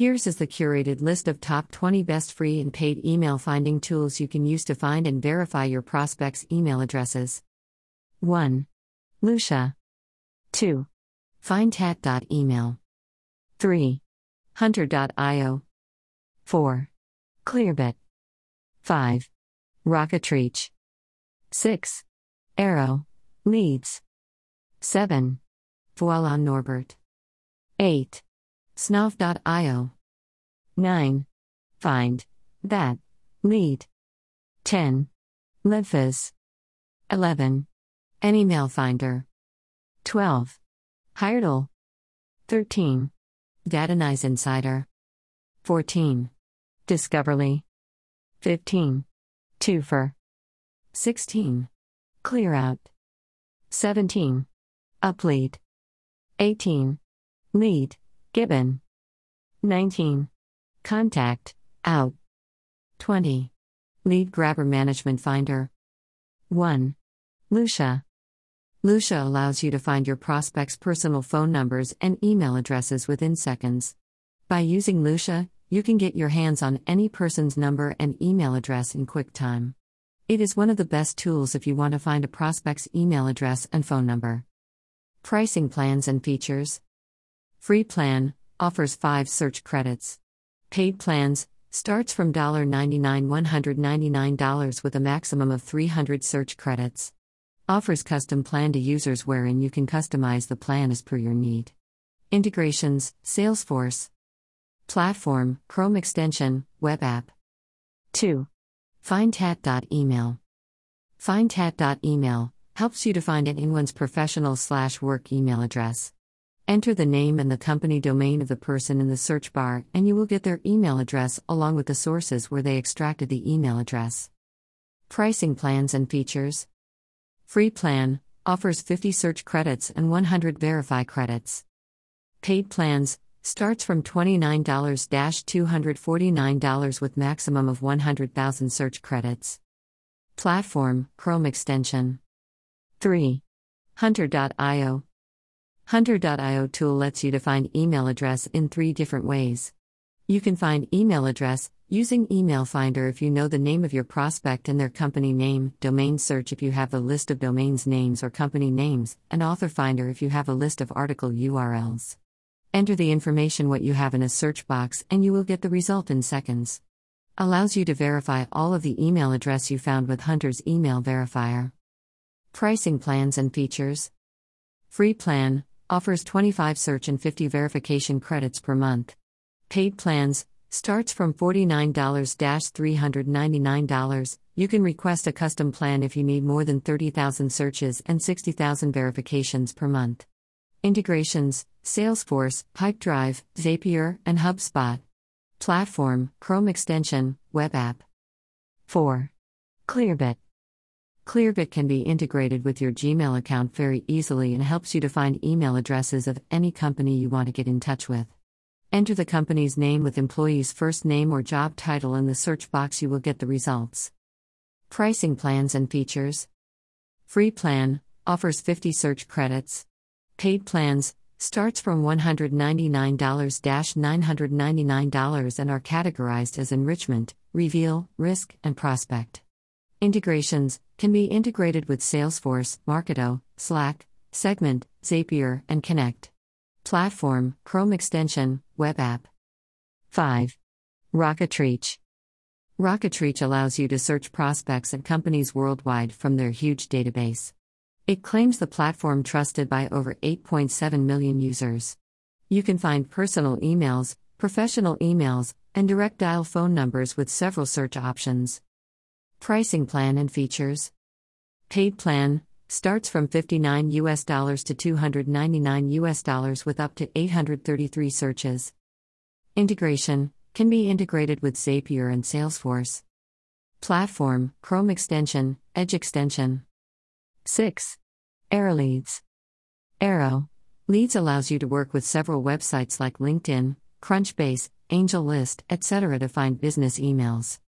Here's is the curated list of top 20 best free and paid email finding tools you can use to find and verify your prospects' email addresses. 1. Lusha. 2. FindThat.email. 3. Hunter.io. 4. Clearbit. 5. Rocketreach. 6. Aero. Leads. 7. Voila Norbert. 8. Snov.io. 9. Find. That. Lead. 10. LeadFuze. 11. AnyMail Finder. 12. Hiretual. 13. Datanyze Insider. 14. Discoverly. 15. Toofr. 16. Clearout. 17. Uplead. 18. Lead. Gibbon. 19. Contact. Out. 20. Lead Grabber Management Finder. 1. Lusha. Lusha allows you to find your prospects' personal phone numbers and email addresses within seconds. By using Lusha, you can get your hands on any person's number and email address in quick time. It is one of the best tools if you want to find a prospect's email address and phone number. Pricing plans and features. Free plan offers 5 search credits. Paid plans starts from $99 $199 with a maximum of 300 search credits. Offers custom plan to users wherein you can customize the plan as per your need. Integrations Salesforce. Platform Chrome extension, web app. 2. FindThat.email. FindThat.email helps you to find an anyone's professional slash work email address. Enter the name and the company domain of the person in the search bar, and you will get their email address along with the sources where they extracted the email address. Pricing plans and features Free plan offers 50 search credits and 100 verify credits. Paid plans starts from $29 $249 with maximum of 100,000 search credits. Platform Chrome extension. 3. Hunter.io. Tool lets you to find email address in three different ways. You can find email address using Email Finder if you know the name of your prospect and their company name, domain search if you have a list of domains names or company names, and Author Finder if you have a list of article URLs. Enter the information what you have in a search box and you will get the result in seconds. Allows you to verify all of the email address you found with Hunter's email verifier. Pricing plans and features. Free plan offers 25 search and 50 verification credits per month. Paid plans starts from $49 $399. You can request a custom plan if you need more than 30,000 searches and 60,000 verifications per month. Integrations Salesforce, Pipedrive, Zapier, and HubSpot. Platform Chrome extension, web app. 4. Clearbit. Clearbit can be integrated with your Gmail account very easily and helps you to find email addresses of any company you want to get in touch with. Enter the company's name with employee's first name or job title in the search box, you will get the results. Pricing plans and features Free plan offers 50 search credits. Paid plans starts from $199 $999 and are categorized as enrichment, reveal, risk, and prospect. Integrations can be integrated with Salesforce, Marketo, Slack, Segment, Zapier, and Connect. Platform, Chrome extension, web app. 5. Rocketreach. Rocketreach allows you to search prospects and companies worldwide from their huge database. It claims the platform trusted by over 8.7 million users. You can find personal emails, professional emails, and direct dial phone numbers with several search options. Pricing plan and features. Paid plan starts from 59 US dollars to 299 US dollars with up to 833 searches. Integration can be integrated with Zapier and Salesforce. Platform, Chrome extension, Edge extension. 6. AeroLeads. Arrow Leads allows you to work with several websites like LinkedIn, Crunchbase, AngelList, etc. to find business emails.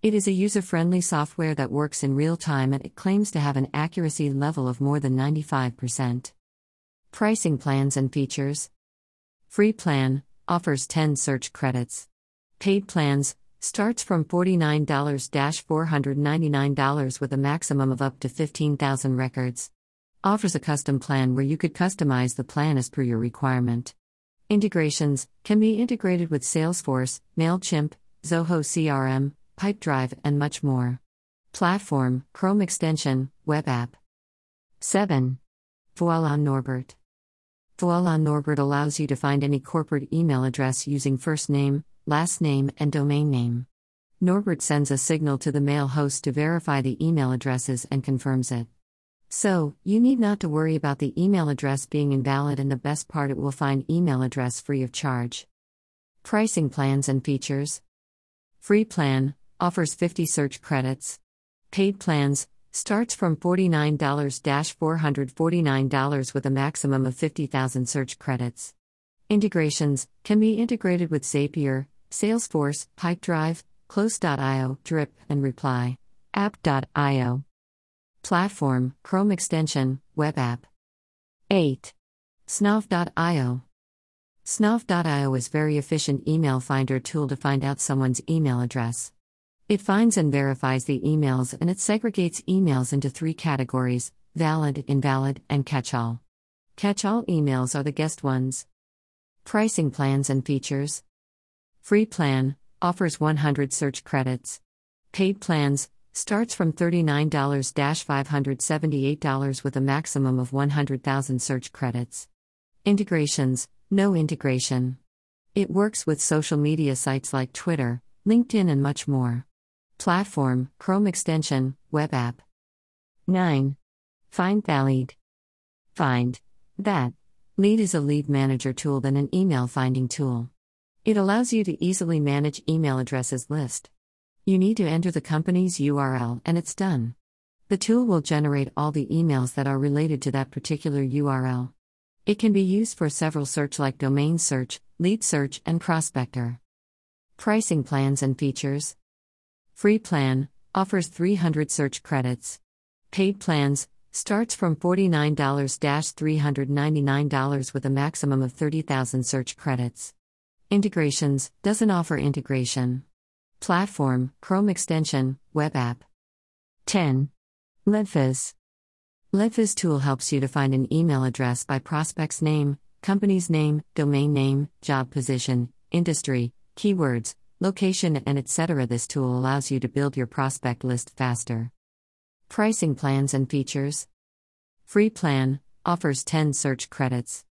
It is a user friendly software that works in real time and it claims to have an accuracy level of more than 95%. Pricing plans and features Free plan offers 10 search credits. Paid plans starts from $49 $499 with a maximum of up to 15,000 records. Offers a custom plan where you could customize the plan as per your requirement. Integrations can be integrated with Salesforce, MailChimp, Zoho CRM, Pipedrive, and much more. Platform, Chrome extension, web app. 7. Voila Norbert. Voila Norbert allows you to find any corporate email address using first name, last name, and domain name. Norbert sends a signal to the mail host to verify the email addresses and confirms it. So, you need not to worry about the email address being invalid, and the best part, it will find email address free of charge. Pricing plans and features Free plan offers 50 search credits. Paid plans starts from $49 $449 with a maximum of 50,000 search credits. Integrations can be integrated with Zapier, Salesforce, Pipedrive, Close.io, Drip, and Reply. App.io. Platform, Chrome extension, web app. 8. Snov.io. Snov.io is very efficient email finder tool to find out someone's email address. It finds and verifies the emails and it segregates emails into three categories valid, invalid, and catch all. Catch all emails are the guest ones. Pricing plans and features Free plan offers 100 search credits. Paid plans starts from $39 $578 with a maximum of 100,000 search credits. Integrations no integration. It works with social media sites like Twitter, LinkedIn, and much more. Platform, Chrome extension, web app. 9. Find lead. Find that lead is a lead manager tool than an email finding tool. It allows you to easily manage email addresses list. You need to enter the company's URL and it's done. The tool will generate all the emails that are related to that particular URL. It can be used for several search like domain search, lead search, and prospector. Pricing plans and features. Free plan offers 300 search credits. Paid plans starts from $49 $399 with a maximum of 30,000 search credits. Integrations doesn't offer integration. Platform, Chrome extension, web app. 10. LeadFuze. LeadFuze tool helps you to find an email address by prospect's name, company's name, domain name, job position, industry, keywords, location, and etc. This tool allows you to build your prospect list faster. Pricing plans and features Free plan offers 10 search credits.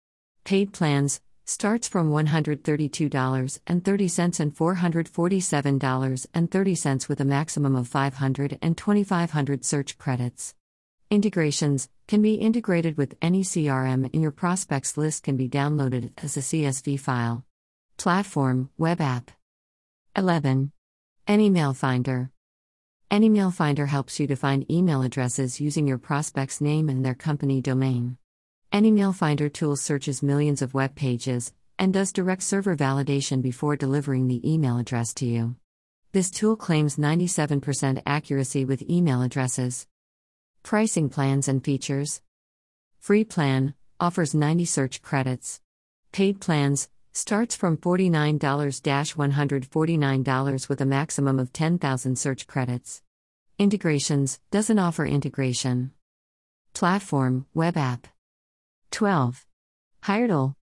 Paid plans starts from $132.30 and $447.30 with a maximum of 500 and 2500 search credits. Integrations can be integrated with any CRM in your prospects list can be downloaded as a CSV file. Platform, web app. 11. AnyMail Finder. AnyMail Finder helps you to find email addresses using your prospect's name and their company domain. AnyMail Finder tool searches millions of web pages and does direct server validation before delivering the email address to you. This tool claims 97% accuracy with email addresses. Pricing plans and features. Free plan offers 90 search credits. Paid plans starts from $49 $149 with a maximum of 10,000 search credits. Integrations doesn't offer integration. Platform, web app. 12. Hiretual.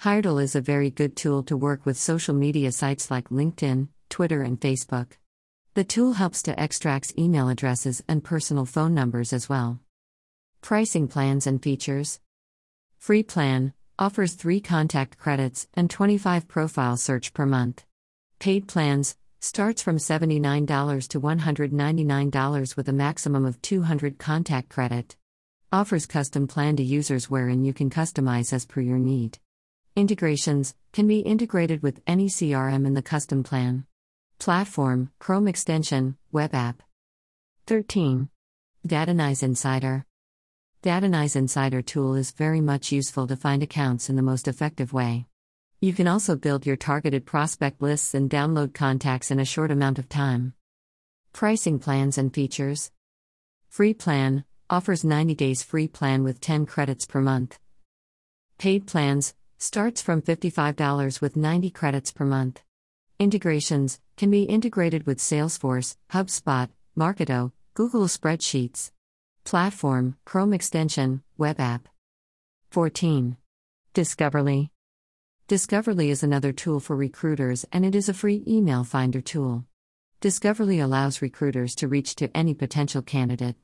Hiretual is a very good tool to work with social media sites like LinkedIn, Twitter, and Facebook. The tool helps to extract email addresses and personal phone numbers as well. Pricing plans and features. Free plan offers 3 contact credits and 25 profile search per month. Paid plans starts from $79 to $199 with a maximum of 200 contact credit. Offers custom plan to users wherein you can customize as per your need. Integrations can be integrated with any CRM in the custom plan. Platform, Chrome extension, web app. 13. Datanyze Insider. Datanyze Insider tool is very much useful to find accounts in the most effective way. You can also build your targeted prospect lists and download contacts in a short amount of time. Pricing plans and features. Free plan offers 90 days free plan with 10 credits per month. Paid plans starts from $55 with 90 credits per month. Integrations can be integrated with Salesforce, HubSpot, Marketo, Google Spreadsheets. Platform, Chrome extension, web app. 14. Discoverly. Discoverly is another tool for recruiters and it is a free email finder tool. Discoverly allows recruiters to reach to any potential candidate.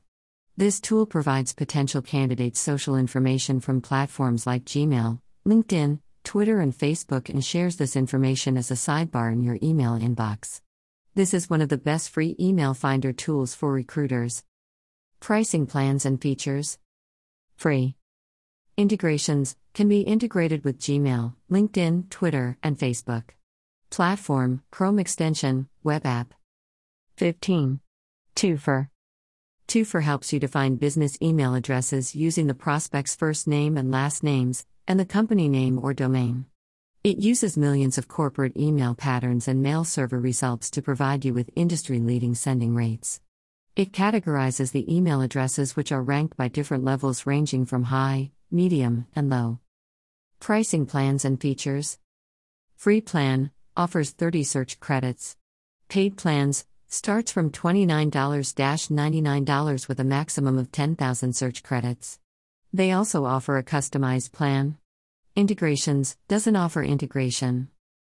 This tool provides potential candidates social information from platforms like Gmail, LinkedIn, Twitter, and Facebook and shares this information as a sidebar in your email inbox. This is one of the best free email finder tools for recruiters. Pricing plans and features. Free. Integrations can be integrated with Gmail, LinkedIn, Twitter, and Facebook. Platform, Chrome extension, web app. 15. Toofr. Toofr helps you to find business email addresses using the prospect's first name and last names, and the company name or domain. It uses millions of corporate email patterns and mail server results to provide you with industry leading sending rates. It categorizes the email addresses which are ranked by different levels ranging from high, medium, and low. Pricing plans and features Free plan offers 30 search credits. Paid plans starts from $29 $99 with a maximum of 10,000 search credits. They also offer a customized plan. Integrations doesn't offer integration.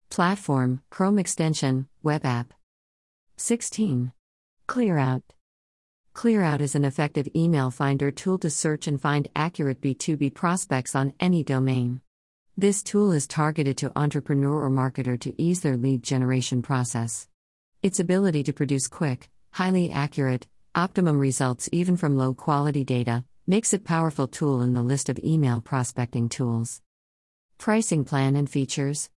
Platform, Chrome extension, web app. 16. Clearout. Clearout is an effective email finder tool to search and find accurate B2B prospects on any domain. This tool is targeted to entrepreneur or marketer to ease their lead generation process. Its ability to produce quick, highly accurate, optimum results even from low quality data makes it powerful tool in the list of email prospecting tools. Pricing plan and features.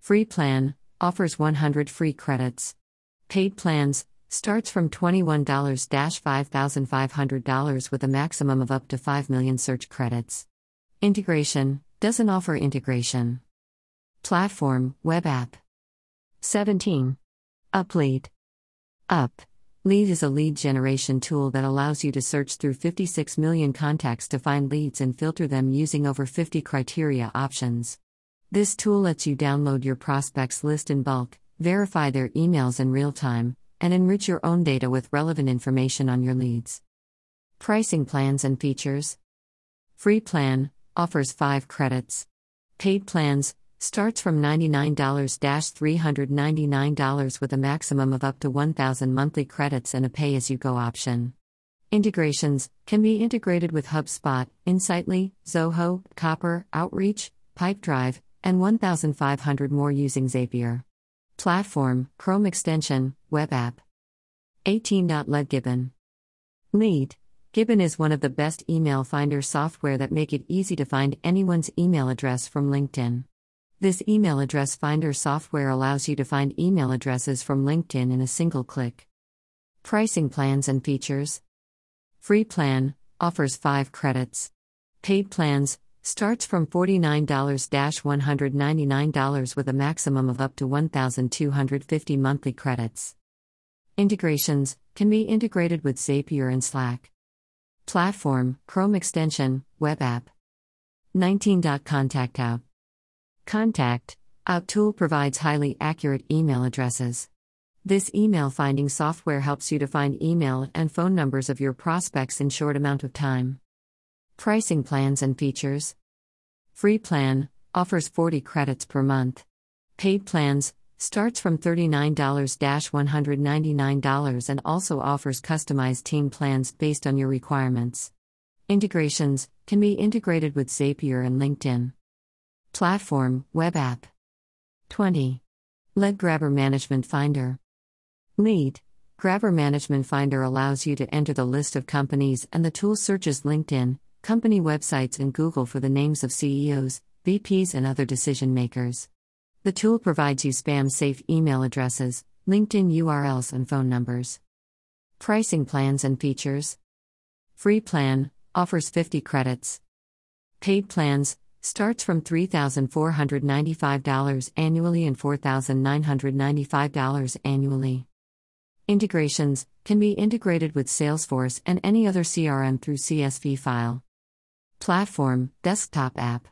Free plan offers 100 free credits. Paid plans starts from $21 $5,500 with a maximum of up to 5 million search credits. Integration doesn't offer integration. Platform, web app. 17. UpLead. Up. Lead is a lead generation tool that allows you to search through 56 million contacts to find leads and filter them using over 50 criteria options. This tool lets you download your prospects list in bulk, verify their emails in real time, and enrich your own data with relevant information on your leads. Pricing plans and features Free plan offers 5 credits. Paid plans starts from $99 $399 with a maximum of up to 1,000 monthly credits and a pay as you go option. Integrations can be integrated with HubSpot, Insightly, Zoho, Copper, Outreach, Pipedrive, and 1,500 more using Zapier. Platform, Chrome extension, web app. 18. Lead Gibbon. Lead. Gibbon is one of the best email finder software that make it easy to find anyone's email address from LinkedIn. This email address finder software allows you to find email addresses from LinkedIn in a single click. Pricing plans and features. Free plan offers 5 credits. Paid plans starts from $49 $199 with a maximum of up to 1,250 monthly credits. Integrations can be integrated with Zapier and Slack. Platform, Chrome extension, web app. 19. Contact Out. Contact Out tool provides highly accurate email addresses. This email finding software helps you to find email and phone numbers of your prospects in short amount of time. Pricing plans and features. Free plan offers 40 credits per month. Paid plans starts from $39 $199 and also offers customized team plans based on your requirements. Integrations can be integrated with Zapier and LinkedIn. Platform, web app. 20. Lead Grabber Management Finder. Lead. Grabber Management Finder allows you to enter the list of companies and the tool searches LinkedIn, company websites, and Google for the names of CEOs, VPs, and other decision makers. The tool provides you spam safe email addresses, LinkedIn URLs, and phone numbers. Pricing plans and features Free plan offers 50 credits. Paid plans starts from $3,495 annually and $4,995 annually. Integrations can be integrated with Salesforce and any other CRM through CSV file. Platform, desktop app.